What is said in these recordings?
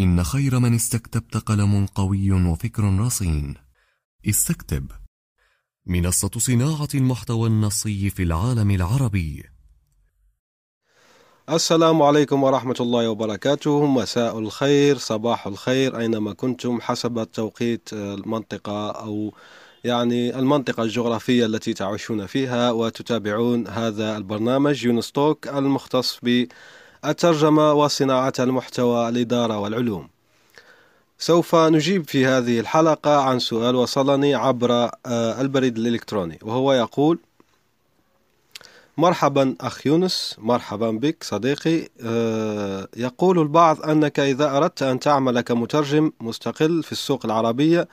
إن خير من استكتبت قلم قوي وفكر رصين. استكتب. منصة صناعة المحتوى النصي في العالم العربي. السلام عليكم ورحمة الله وبركاته. مساء الخير صباح الخير أينما كنتم حسب توقيت المنطقة أو يعني المنطقة الجغرافية التي تعيشون فيها وتتابعون هذا البرنامج يونستوك المختص ب الترجمة وصناعة المحتوى الإدارة والعلوم. سوف نجيب في هذه الحلقة عن سؤال وصلني عبر آه، البريد الإلكتروني وهو يقول مرحبا أخ يونس مرحبا بك صديقي. آه، يقول البعض أنك إذا أردت أن تعمل كمترجم مستقل في السوق العربية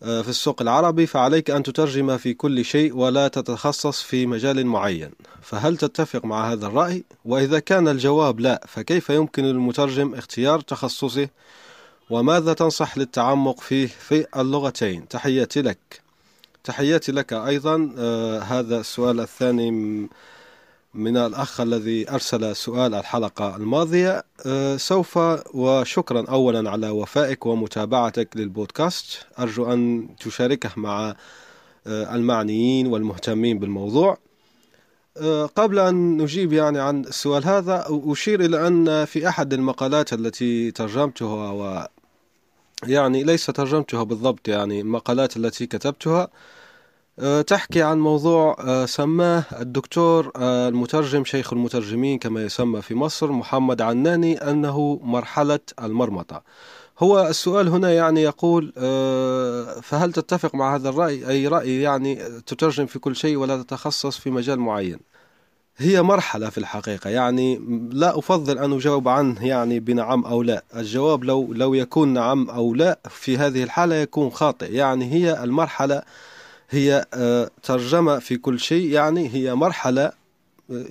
في السوق العربي فعليك أن تترجم في كل شيء ولا تتخصص في مجال معين. فهل تتفق مع هذا الرأي؟ وإذا كان الجواب لا فكيف يمكن للمترجم اختيار تخصصه؟ وماذا تنصح للتعمق فيه في اللغتين؟ تحياتي لك. تحياتي لك أيضا. آه هذا السؤال الثاني. من الأخ الذي أرسل سؤال الحلقة الماضية أه سوف وشكرا أولا على وفائك ومتابعتك للبودكاست. أرجو أن تشاركه مع أه المعنيين والمهتمين بالموضوع. أه قبل أن نجيب يعني عن السؤال هذا أشير إلى أن في أحد المقالات التي ترجمتها و يعني ليس ترجمتها بالضبط يعني المقالات التي كتبتها آه، تحكي عن موضوع آه، سماه الدكتور آه، المترجم شيخ المترجمين كما يسمى في مصر محمد عناني أنه مرحلة المرمطة. هو السؤال هنا يعني يقول فهل تتفق مع هذا الرأي؟ أي رأي يعني تترجم في كل شيء ولا تتخصص في مجال معين؟ هي مرحلة في الحقيقة يعني لا أفضل أن أجاوب عنه يعني بنعم أو لا. الجواب لو لو يكون نعم أو لا في هذه الحالة يكون خاطئ. يعني هي المرحلة هي آه، ترجمة في كل شيء يعني هي مرحلة آه،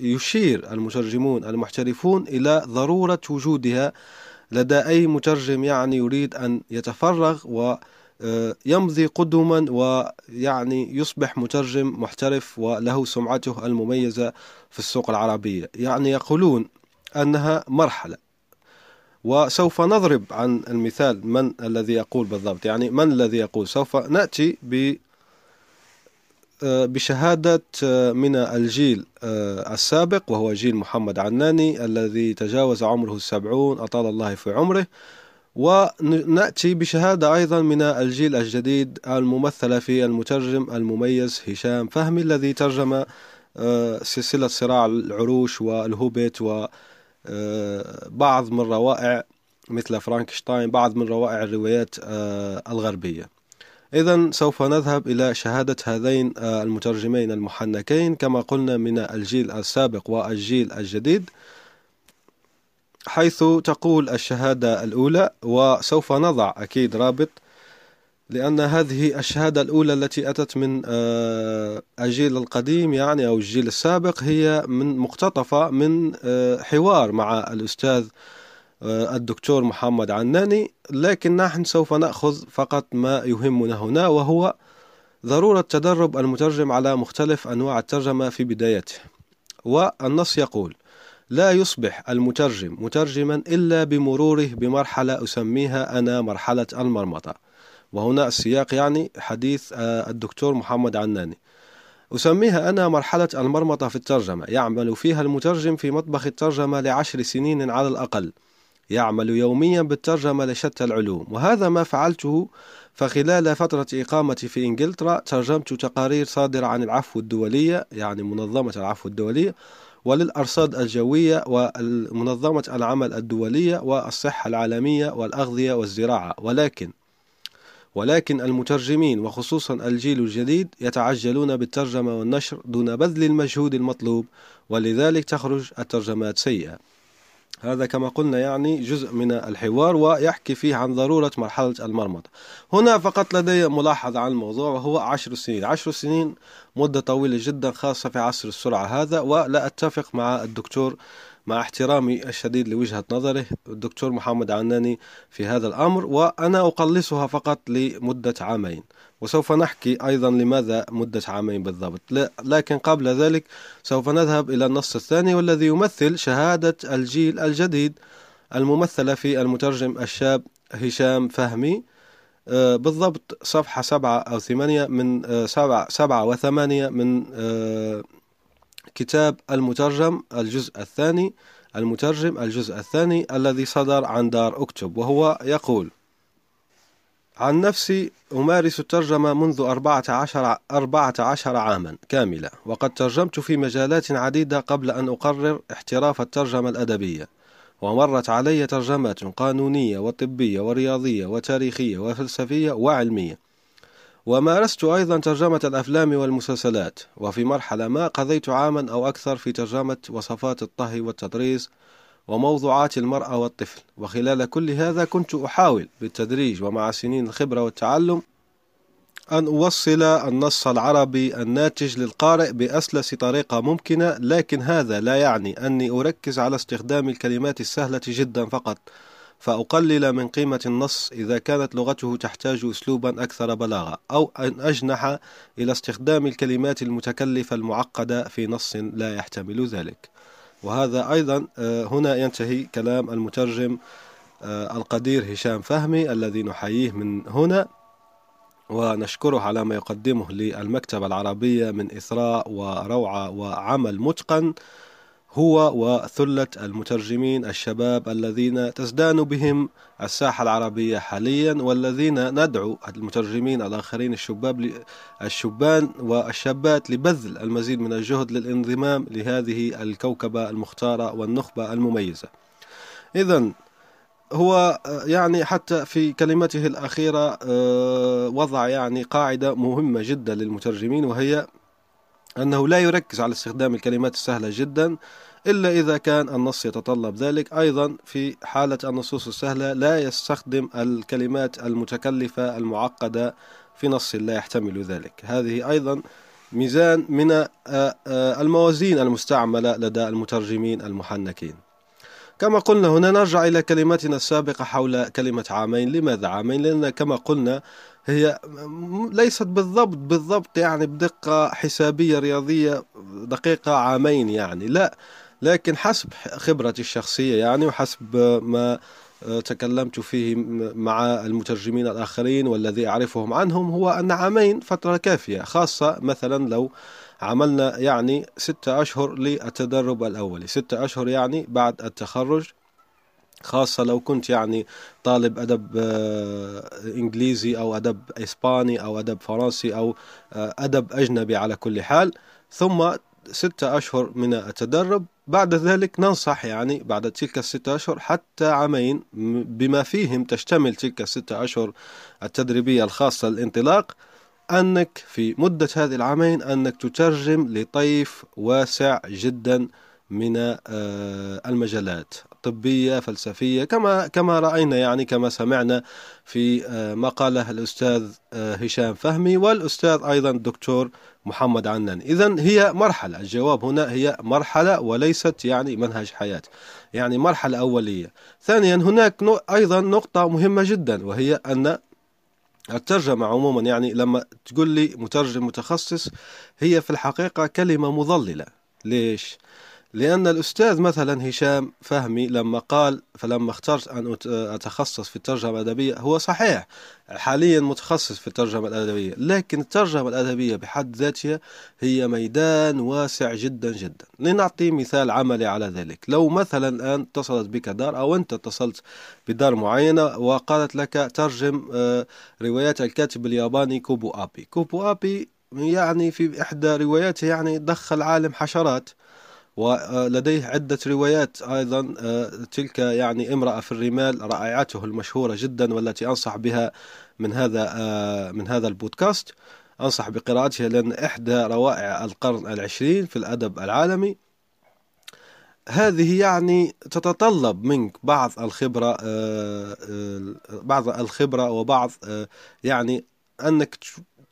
يشير المترجمون المحترفون إلى ضرورة وجودها. لدى أي مترجم يعني يريد أن يتفرغ ويمضي آه، قدما ويعني يصبح مترجم محترف وله سمعته المميزة في السوق العربية. يعني يقولون أنها مرحلة. وسوف نضرب عن المثال من الذي يقول بالضبط. يعني من الذي يقول؟ سوف نأتي بشهادة آه، من الجيل آه، السابق وهو جيل محمد عناني الذي تجاوز عمره السبعون أطال الله في عمره. ونأتي بشهادة أيضا من الجيل الجديد الممثلة في المترجم المميز هشام فهمي الذي ترجم سلسلة صراع العروش والهوبيت وبعض من روائع مثل فرانكشتاين بعض من روائع الروايات الغربية. إذا سوف نذهب إلى شهادة هذين المترجمين المحنكين. كما قلنا من الجيل السابق والجيل الجديد حيث تقول الشهادة الأولى وسوف نضع أكيد رابط لأن هذه الشهادة الأولى التي أتت من آه، الجيل القديم يعني أو الجيل السابق هي من مقتطفة من آه، حوار مع الأستاذ الدكتور محمد عناني لكن نحن سوف نأخذ فقط ما يهمنا هنا وهو ضرورة تدرب المترجم على مختلف أنواع الترجمة في بدايته. والنص يقول لا يصبح المترجم مترجما إلا بمروره بمرحلة أسميها أنا مرحلة المرمطة. وهنا السياق يعني حديث آه، الدكتور محمد عناني. أسميها أنا مرحلة المرمطة في الترجمة يعمل فيها المترجم في مطبخ الترجمة لعشر سنين على الأقل. يعمل يوميا بالترجمة لشتى العلوم. وهذا ما فعلته فخلال فترة إقامتي في إنجلترا ترجمت تقارير صادرة عن العفو الدولية يعني منظمة العفو الدولية وللأرصاد الجوية ومنظمة العمل الدولية والصحة العالمية والأغذية والزراعة. ولكن ولكن المترجمين وخصوصا الجيل الجديد يتعجلون بالترجمة والنشر دون بذل المجهود المطلوب ولذلك تخرج الترجمات سيئة. هذا كما قلنا يعني جزء من الحوار ويحكي فيه عن ضرورة مرحلة المرمطة هنا فقط لدي ملاحظة عن الموضوع وهو عشر سنين. عشر سنين مدة طويلة جدا خاصة في عصر السرعة هذا ولا أتفق مع الدكتور مع احترامي الشديد لوجهة نظره الدكتور محمد عناني في هذا الأمر وأنا أقلصها فقط لمدة عامين. وسوف نحكي أيضا لماذا مدة عامين بالضبط. لكن قبل ذلك سوف نذهب إلى النص الثاني والذي يمثل شهادة الجيل الجديد الممثلة في المترجم الشاب هشام فهمي. آه، بالضبط صفحة سبعة أو ثمانية من آه، سبعة, سبعة وثمانية من آه، كتاب المترجم الجزء الثاني المترجم الجزء الثاني الذي صدر عن دار أكتب وهو يقول عن نفسي أمارس الترجمة منذ أربعة عشر, أربعة عشر عاما كاملة وقد ترجمت في مجالات عديدة قبل أن أقرر احتراف الترجمة الأدبية ومرت علي ترجمات قانونية وطبية ورياضية وتاريخية وفلسفية وعلمية ومارست أيضا ترجمة الأفلام والمسلسلات وفي مرحلة ما قضيت عاما أو أكثر في ترجمة وصفات الطهي والتطريز وموضوعات المرأة والطفل. وخلال كل هذا كنت أحاول بالتدريج ومع سنين الخبرة والتعلم أن أوصل النص العربي الناتج للقارئ بأسلس طريقة ممكنة لكن هذا لا يعني أني أركز على استخدام الكلمات السهلة جدا فقط. فأقلل من قيمة النص إذا كانت لغته تحتاج أسلوبا أكثر بلاغة أو أن أجنح إلى استخدام الكلمات المتكلفة المعقدة في نص لا يحتمل ذلك. وهذا أيضا آه، هنا ينتهي كلام المترجم آه، القدير هشام فهمي الذي نحييه من هنا. ونشكره على ما يقدمه للمكتبة العربية من إثراء وروعة وعمل متقن. هو وثلة المترجمين الشباب الذين تزدان بهم الساحة العربية حاليا والذين ندعو المترجمين الآخرين الشباب الشبان والشابات لبذل المزيد من الجهد للانضمام لهذه الكوكبة المختارة والنخبة المميزة. إذا هو يعني حتى في كلمته الأخيرة آه، وضع يعني قاعدة مهمة جدا للمترجمين وهي أنه لا يركز على استخدام الكلمات السهلة جدا إلا إذا كان النص يتطلب ذلك. أيضا في حالة النصوص السهلة لا يستخدم الكلمات المتكلفة المعقدة في نص لا يحتمل ذلك. هذه أيضا ميزان من آه، آه، الموازين المستعملة لدى المترجمين المحنكين. كما قلنا هنا نرجع إلى كلمتنا السابقة حول كلمة عامين. لماذا عامين؟ لأن كما قلنا هي ليست بالضبط بالضبط يعني بدقة حسابية رياضية دقيقة عامين يعني. لا لكن حسب خبرتي الشخصية يعني وحسب ما تكلمت فيه مع المترجمين الآخرين والذي أعرفهم عنهم هو أن عامين فترة كافية خاصة مثلا لو عملنا يعني ستة أشهر للتدرب الأولي. ستة أشهر يعني بعد التخرج خاصة لو كنت يعني طالب أدب آه، إنجليزي أو أدب إسباني أو أدب فرنسي أو آه، أدب أجنبي على كل حال. ثم ستة أشهر من التدرب. بعد ذلك ننصح يعني بعد تلك الستة أشهر حتى عامين بما فيهم تشتمل تلك الستة أشهر التدريبية الخاصة للانطلاق. أنك في مدة هذه العامين أنك تترجم لطيف واسع جدا من آه، المجالات طبية فلسفية كما كما رأينا يعني كما سمعنا في آه، ما قاله الأستاذ آه، هشام فهمي والأستاذ أيضا الدكتور محمد عنان. إذا هي مرحلة الجواب هنا هي مرحلة وليست يعني منهج حياة يعني مرحلة أولية. ثانيا هناك أيضا نقطة مهمة جدا وهي أن الترجمة عموما يعني لما تقول لي مترجم متخصص هي في الحقيقة كلمة مضللة ليش؟ لأن الأستاذ مثلا هشام فهمي لما قال فلما اخترت أن أتخصص في الترجمة الأدبية هو صحيح حاليا متخصص في الترجمة الأدبية لكن الترجمة الأدبية بحد ذاتها هي ميدان واسع جدا جدا. لنعطي مثال عملي على ذلك. لو مثلا الآن اتصلت بك دار أو أنت اتصلت بدار معينة وقالت لك ترجم آه، روايات الكاتب الياباني كوبو أبي. كوبو أبي يعني في إحدى رواياته يعني دخل عالم حشرات. ولديه عدة روايات أيضا آه، تلك يعني امرأة في الرمال رائعته المشهورة جدا والتي أنصح بها من هذا آه، من هذا البودكاست. أنصح بقراءتها لأن إحدى روائع القرن العشرين في الأدب العالمي. هذه يعني تتطلب منك بعض الخبرة آه، بعض الخبرة وبعض يعني أنك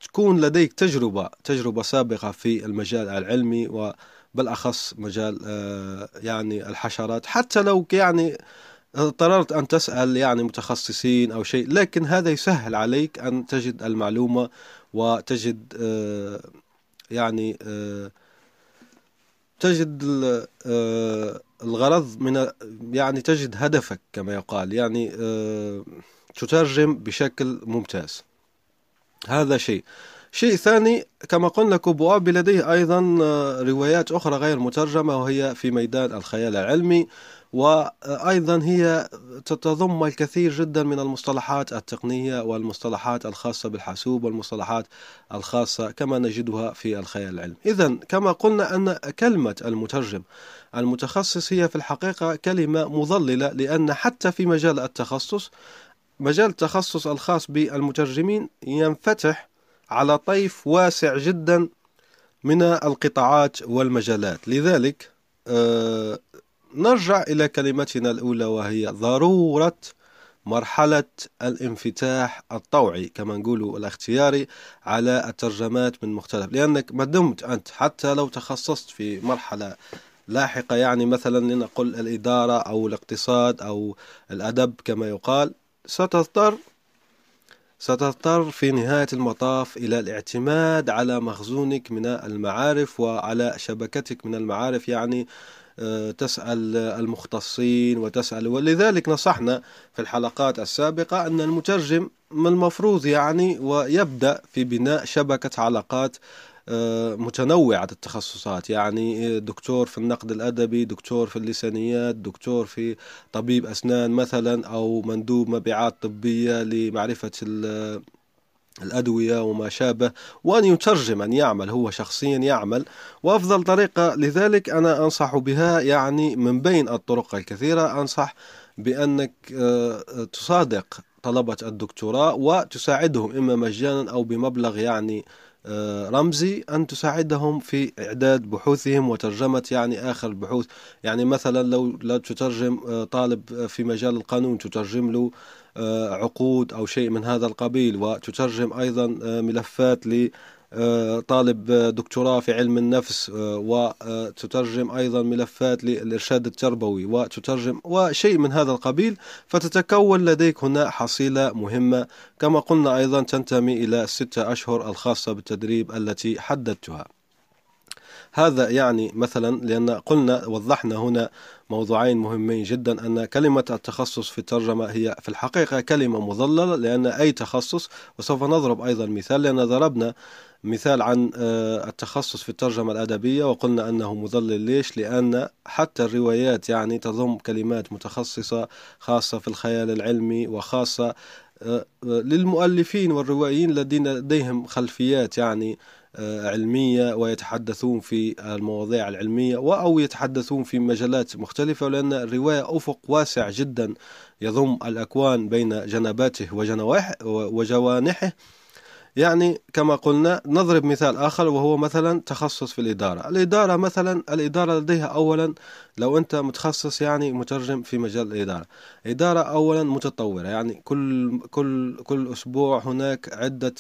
تكون لديك تجربة تجربة سابقة في المجال العلمي وبالأخص مجال يعني الحشرات. حتى لو يعني اضطررت أن تسأل يعني متخصصين أو شيء لكن هذا يسهل عليك أن تجد المعلومة وتجد يعني تجد آه، الغرض من يعني تجد هدفك كما يقال. يعني آه، تترجم بشكل ممتاز. هذا شيء. شيء ثاني كما قلنا كوبوابي لديه أيضا آه، روايات أخرى غير مترجمة وهي في ميدان الخيال العلمي وأيضا هي تتضم الكثير جدا من المصطلحات التقنية والمصطلحات الخاصة بالحاسوب والمصطلحات الخاصة كما نجدها في الخيال العلمي. إذا كما قلنا أن كلمة المترجم المتخصص هي في الحقيقة كلمة مضللة لأن حتى في مجال التخصص مجال التخصص الخاص بالمترجمين ينفتح على طيف واسع جدا من القطاعات والمجالات. لذلك آه، نرجع إلى كلمتنا الأولى وهي ضرورة مرحلة الانفتاح الطوعي كما نقول الاختياري على الترجمات من مختلف. لأنك ما دمت أنت حتى لو تخصصت في مرحلة لاحقة يعني مثلا لنقل الإدارة أو الاقتصاد أو الأدب كما يقال ستضطر ستضطر في نهاية المطاف إلى الاعتماد على مخزونك من المعارف وعلى شبكتك من المعارف يعني آه، تسأل المختصين وتسأل. ولذلك نصحنا في الحلقات السابقة أن المترجم من المفروض يعني ويبدأ في بناء شبكة علاقات متنوعة التخصصات. يعني دكتور في النقد الأدبي دكتور في اللسانيات دكتور في طبيب أسنان مثلا أو مندوب مبيعات طبية لمعرفة الأدوية وما شابه. وأن يترجم أن يعمل هو شخصيا يعمل. وأفضل طريقة لذلك أنا أنصح بها يعني من بين الطرق الكثيرة أنصح بأنك آه، تصادق طلبة الدكتوراه وتساعدهم إما مجانا أو بمبلغ يعني آه، رمزي أن تساعدهم في إعداد بحوثهم وترجمة يعني آخر البحوث. يعني مثلا لو لا تترجم آه، طالب في مجال القانون تترجم له آه، عقود أو شيء من هذا القبيل وتترجم أيضا ملفات طالب دكتوراه في علم النفس وتترجم أيضا ملفات للإرشاد التربوي وتترجم وشيء من هذا القبيل. فتتكون لديك هنا حصيلة مهمة. كما قلنا أيضا تنتمي إلى الستة أشهر الخاصة بالتدريب التي حددتها. هذا يعني مثلا لأن قلنا وضحنا هنا موضوعين مهمين جدا أن كلمة التخصص في الترجمة هي في الحقيقة كلمة مضللة لأن أي تخصص وسوف نضرب أيضا مثال لأن ضربنا مثال عن آه، التخصص في الترجمة الأدبية وقلنا أنه مضلل ليش؟ لأن حتى الروايات يعني تضم كلمات متخصصة خاصة في الخيال العلمي وخاصة آه، للمؤلفين والروائيين الذين لديهم خلفيات يعني آه، علمية ويتحدثون في المواضيع العلمية أو يتحدثون في مجالات مختلفة لأن الرواية أفق واسع جدا يضم الأكوان بين جنباته وجوانحه يعني كما قلنا نضرب مثال آخر وهو مثلا تخصص في الإدارة. الإدارة مثلا الإدارة لديها أولا لو أنت متخصص يعني مترجم في مجال الإدارة. إدارة أولا متطورة يعني كل كل كل أسبوع هناك عدة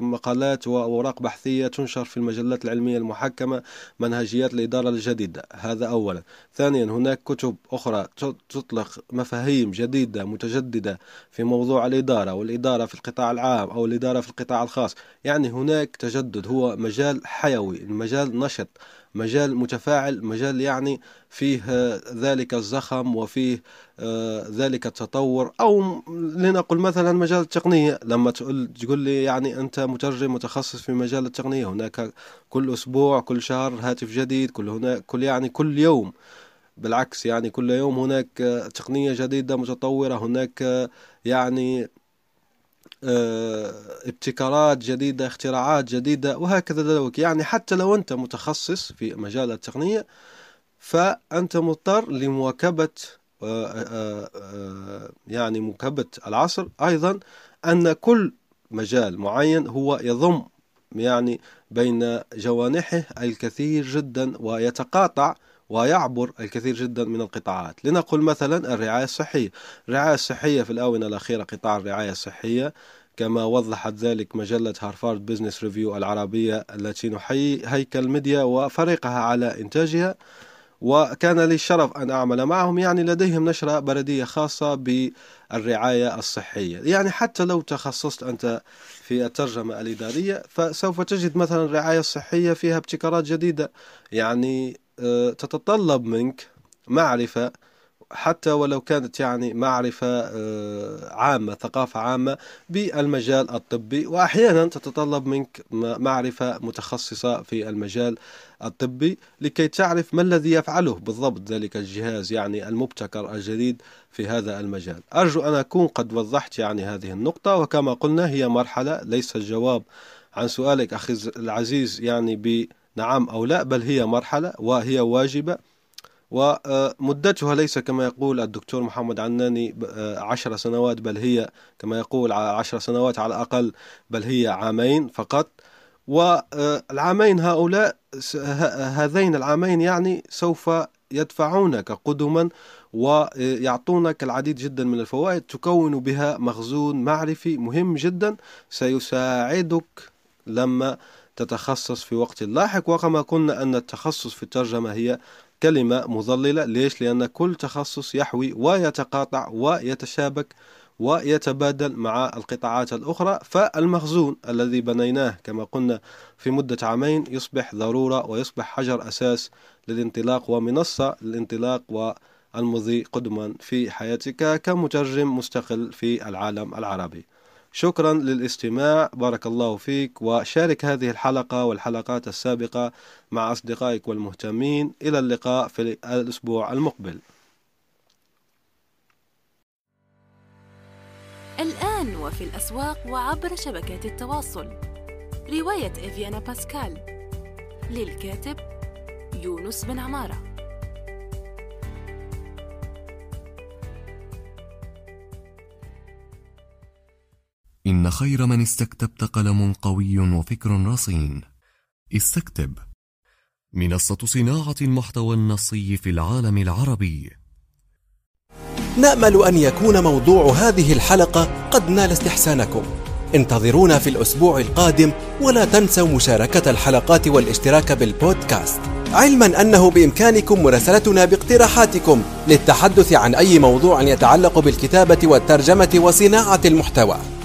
مقالات وأوراق بحثية تنشر في المجلات العلمية المحكمة منهجيات الإدارة الجديدة. هذا أولا. ثانيا هناك كتب أخرى تطلق مفاهيم جديدة متجددة في موضوع الإدارة والإدارة في القطاع العام أو الإدارة في القطاع الخاص. يعني هناك تجدد هو مجال حيوي المجال نشط مجال متفاعل مجال يعني فيه ذلك الزخم وفيه آه، ذلك التطور. أو لنقل مثلا مجال التقنية. لما تقول تقول لي يعني أنت مترجم متخصص في مجال التقنية هناك كل أسبوع كل شهر هاتف جديد كل هناك كل يعني كل يوم. بالعكس يعني كل يوم هناك تقنية جديدة متطورة هناك يعني آه، ابتكارات جديدة اختراعات جديدة وهكذا ذلك. يعني حتى لو أنت متخصص في مجال التقنية فأنت مضطر لمواكبة آه، آه، يعني مواكبة العصر. أيضا أن كل مجال معين هو يضم يعني بين جوانحه الكثير جدا ويتقاطع ويعبر الكثير جدا من القطاعات. لنقل مثلا الرعاية الصحية. الرعاية الصحية في الآونة الأخيرة قطاع الرعاية الصحية. كما وضحت ذلك مجلة Harvard Business Review العربية التي نحيي هيكل ميديا وفريقها على إنتاجها. وكان لي الشرف أن أعمل معهم. يعني لديهم نشرة بلدية خاصة بالرعاية الصحية. يعني حتى لو تخصصت أنت في الترجمة الإدارية فسوف تجد مثلا الرعاية الصحية فيها ابتكارات جديدة. يعني تتطلب منك معرفة حتى ولو كانت يعني معرفة آه، عامة ثقافة عامة بالمجال الطبي. وأحيانا تتطلب منك معرفة متخصصة في المجال الطبي لكي تعرف ما الذي يفعله بالضبط. ذلك الجهاز يعني المبتكر الجديد في هذا المجال. أرجو أن أكون قد وضحت يعني هذه النقطة. وكما قلنا هي مرحلة ليس الجواب عن سؤالك أخي العزيز يعني بنعم أو لا بل هي مرحلة وهي واجبة. ومدتها ليس كما يقول الدكتور محمد عناني عشر سنوات بل هي كما يقول عشر سنوات على الأقل بل هي عامين فقط. والعامين هؤلاء هذين العامين يعني سوف يدفعونك قدما ويعطونك العديد جدا من الفوائد تكون بها مخزون معرفي مهم جدا سيساعدك لما تتخصص في وقت لاحق وكما قلنا أن التخصص في الترجمة هي كلمة مظللة ليش؟ لأن كل تخصص يحوي ويتقاطع ويتشابك ويتبادل مع القطاعات الأخرى. فالمخزون الذي بنيناه كما قلنا في مدة عامين يصبح ضرورة ويصبح حجر أساس للانطلاق ومنصة للانطلاق والمضي قدما في حياتك كمترجم مستقل في العالم العربي. شكرا للاستماع بارك الله فيك وشارك هذه الحلقة والحلقات السابقة مع أصدقائك والمهتمين. إلى اللقاء في الأسبوع المقبل. الآن وفي الأسواق وعبر شبكات التواصل. رواية إفيانا باسكال. للكاتب يونس بن عمارة. إن خير من استكتبت قلم قوي وفكر رصين. استكتب. منصة صناعة المحتوى النصي في العالم العربي. نأمل أن يكون موضوع هذه الحلقة قد نال استحسانكم. انتظرونا في الأسبوع القادم ولا تنسوا مشاركة الحلقات والاشتراك بالبودكاست. علما أنه بإمكانكم مراسلتنا باقتراحاتكم للتحدث عن أي موضوع يتعلق بالكتابة والترجمة وصناعة المحتوى.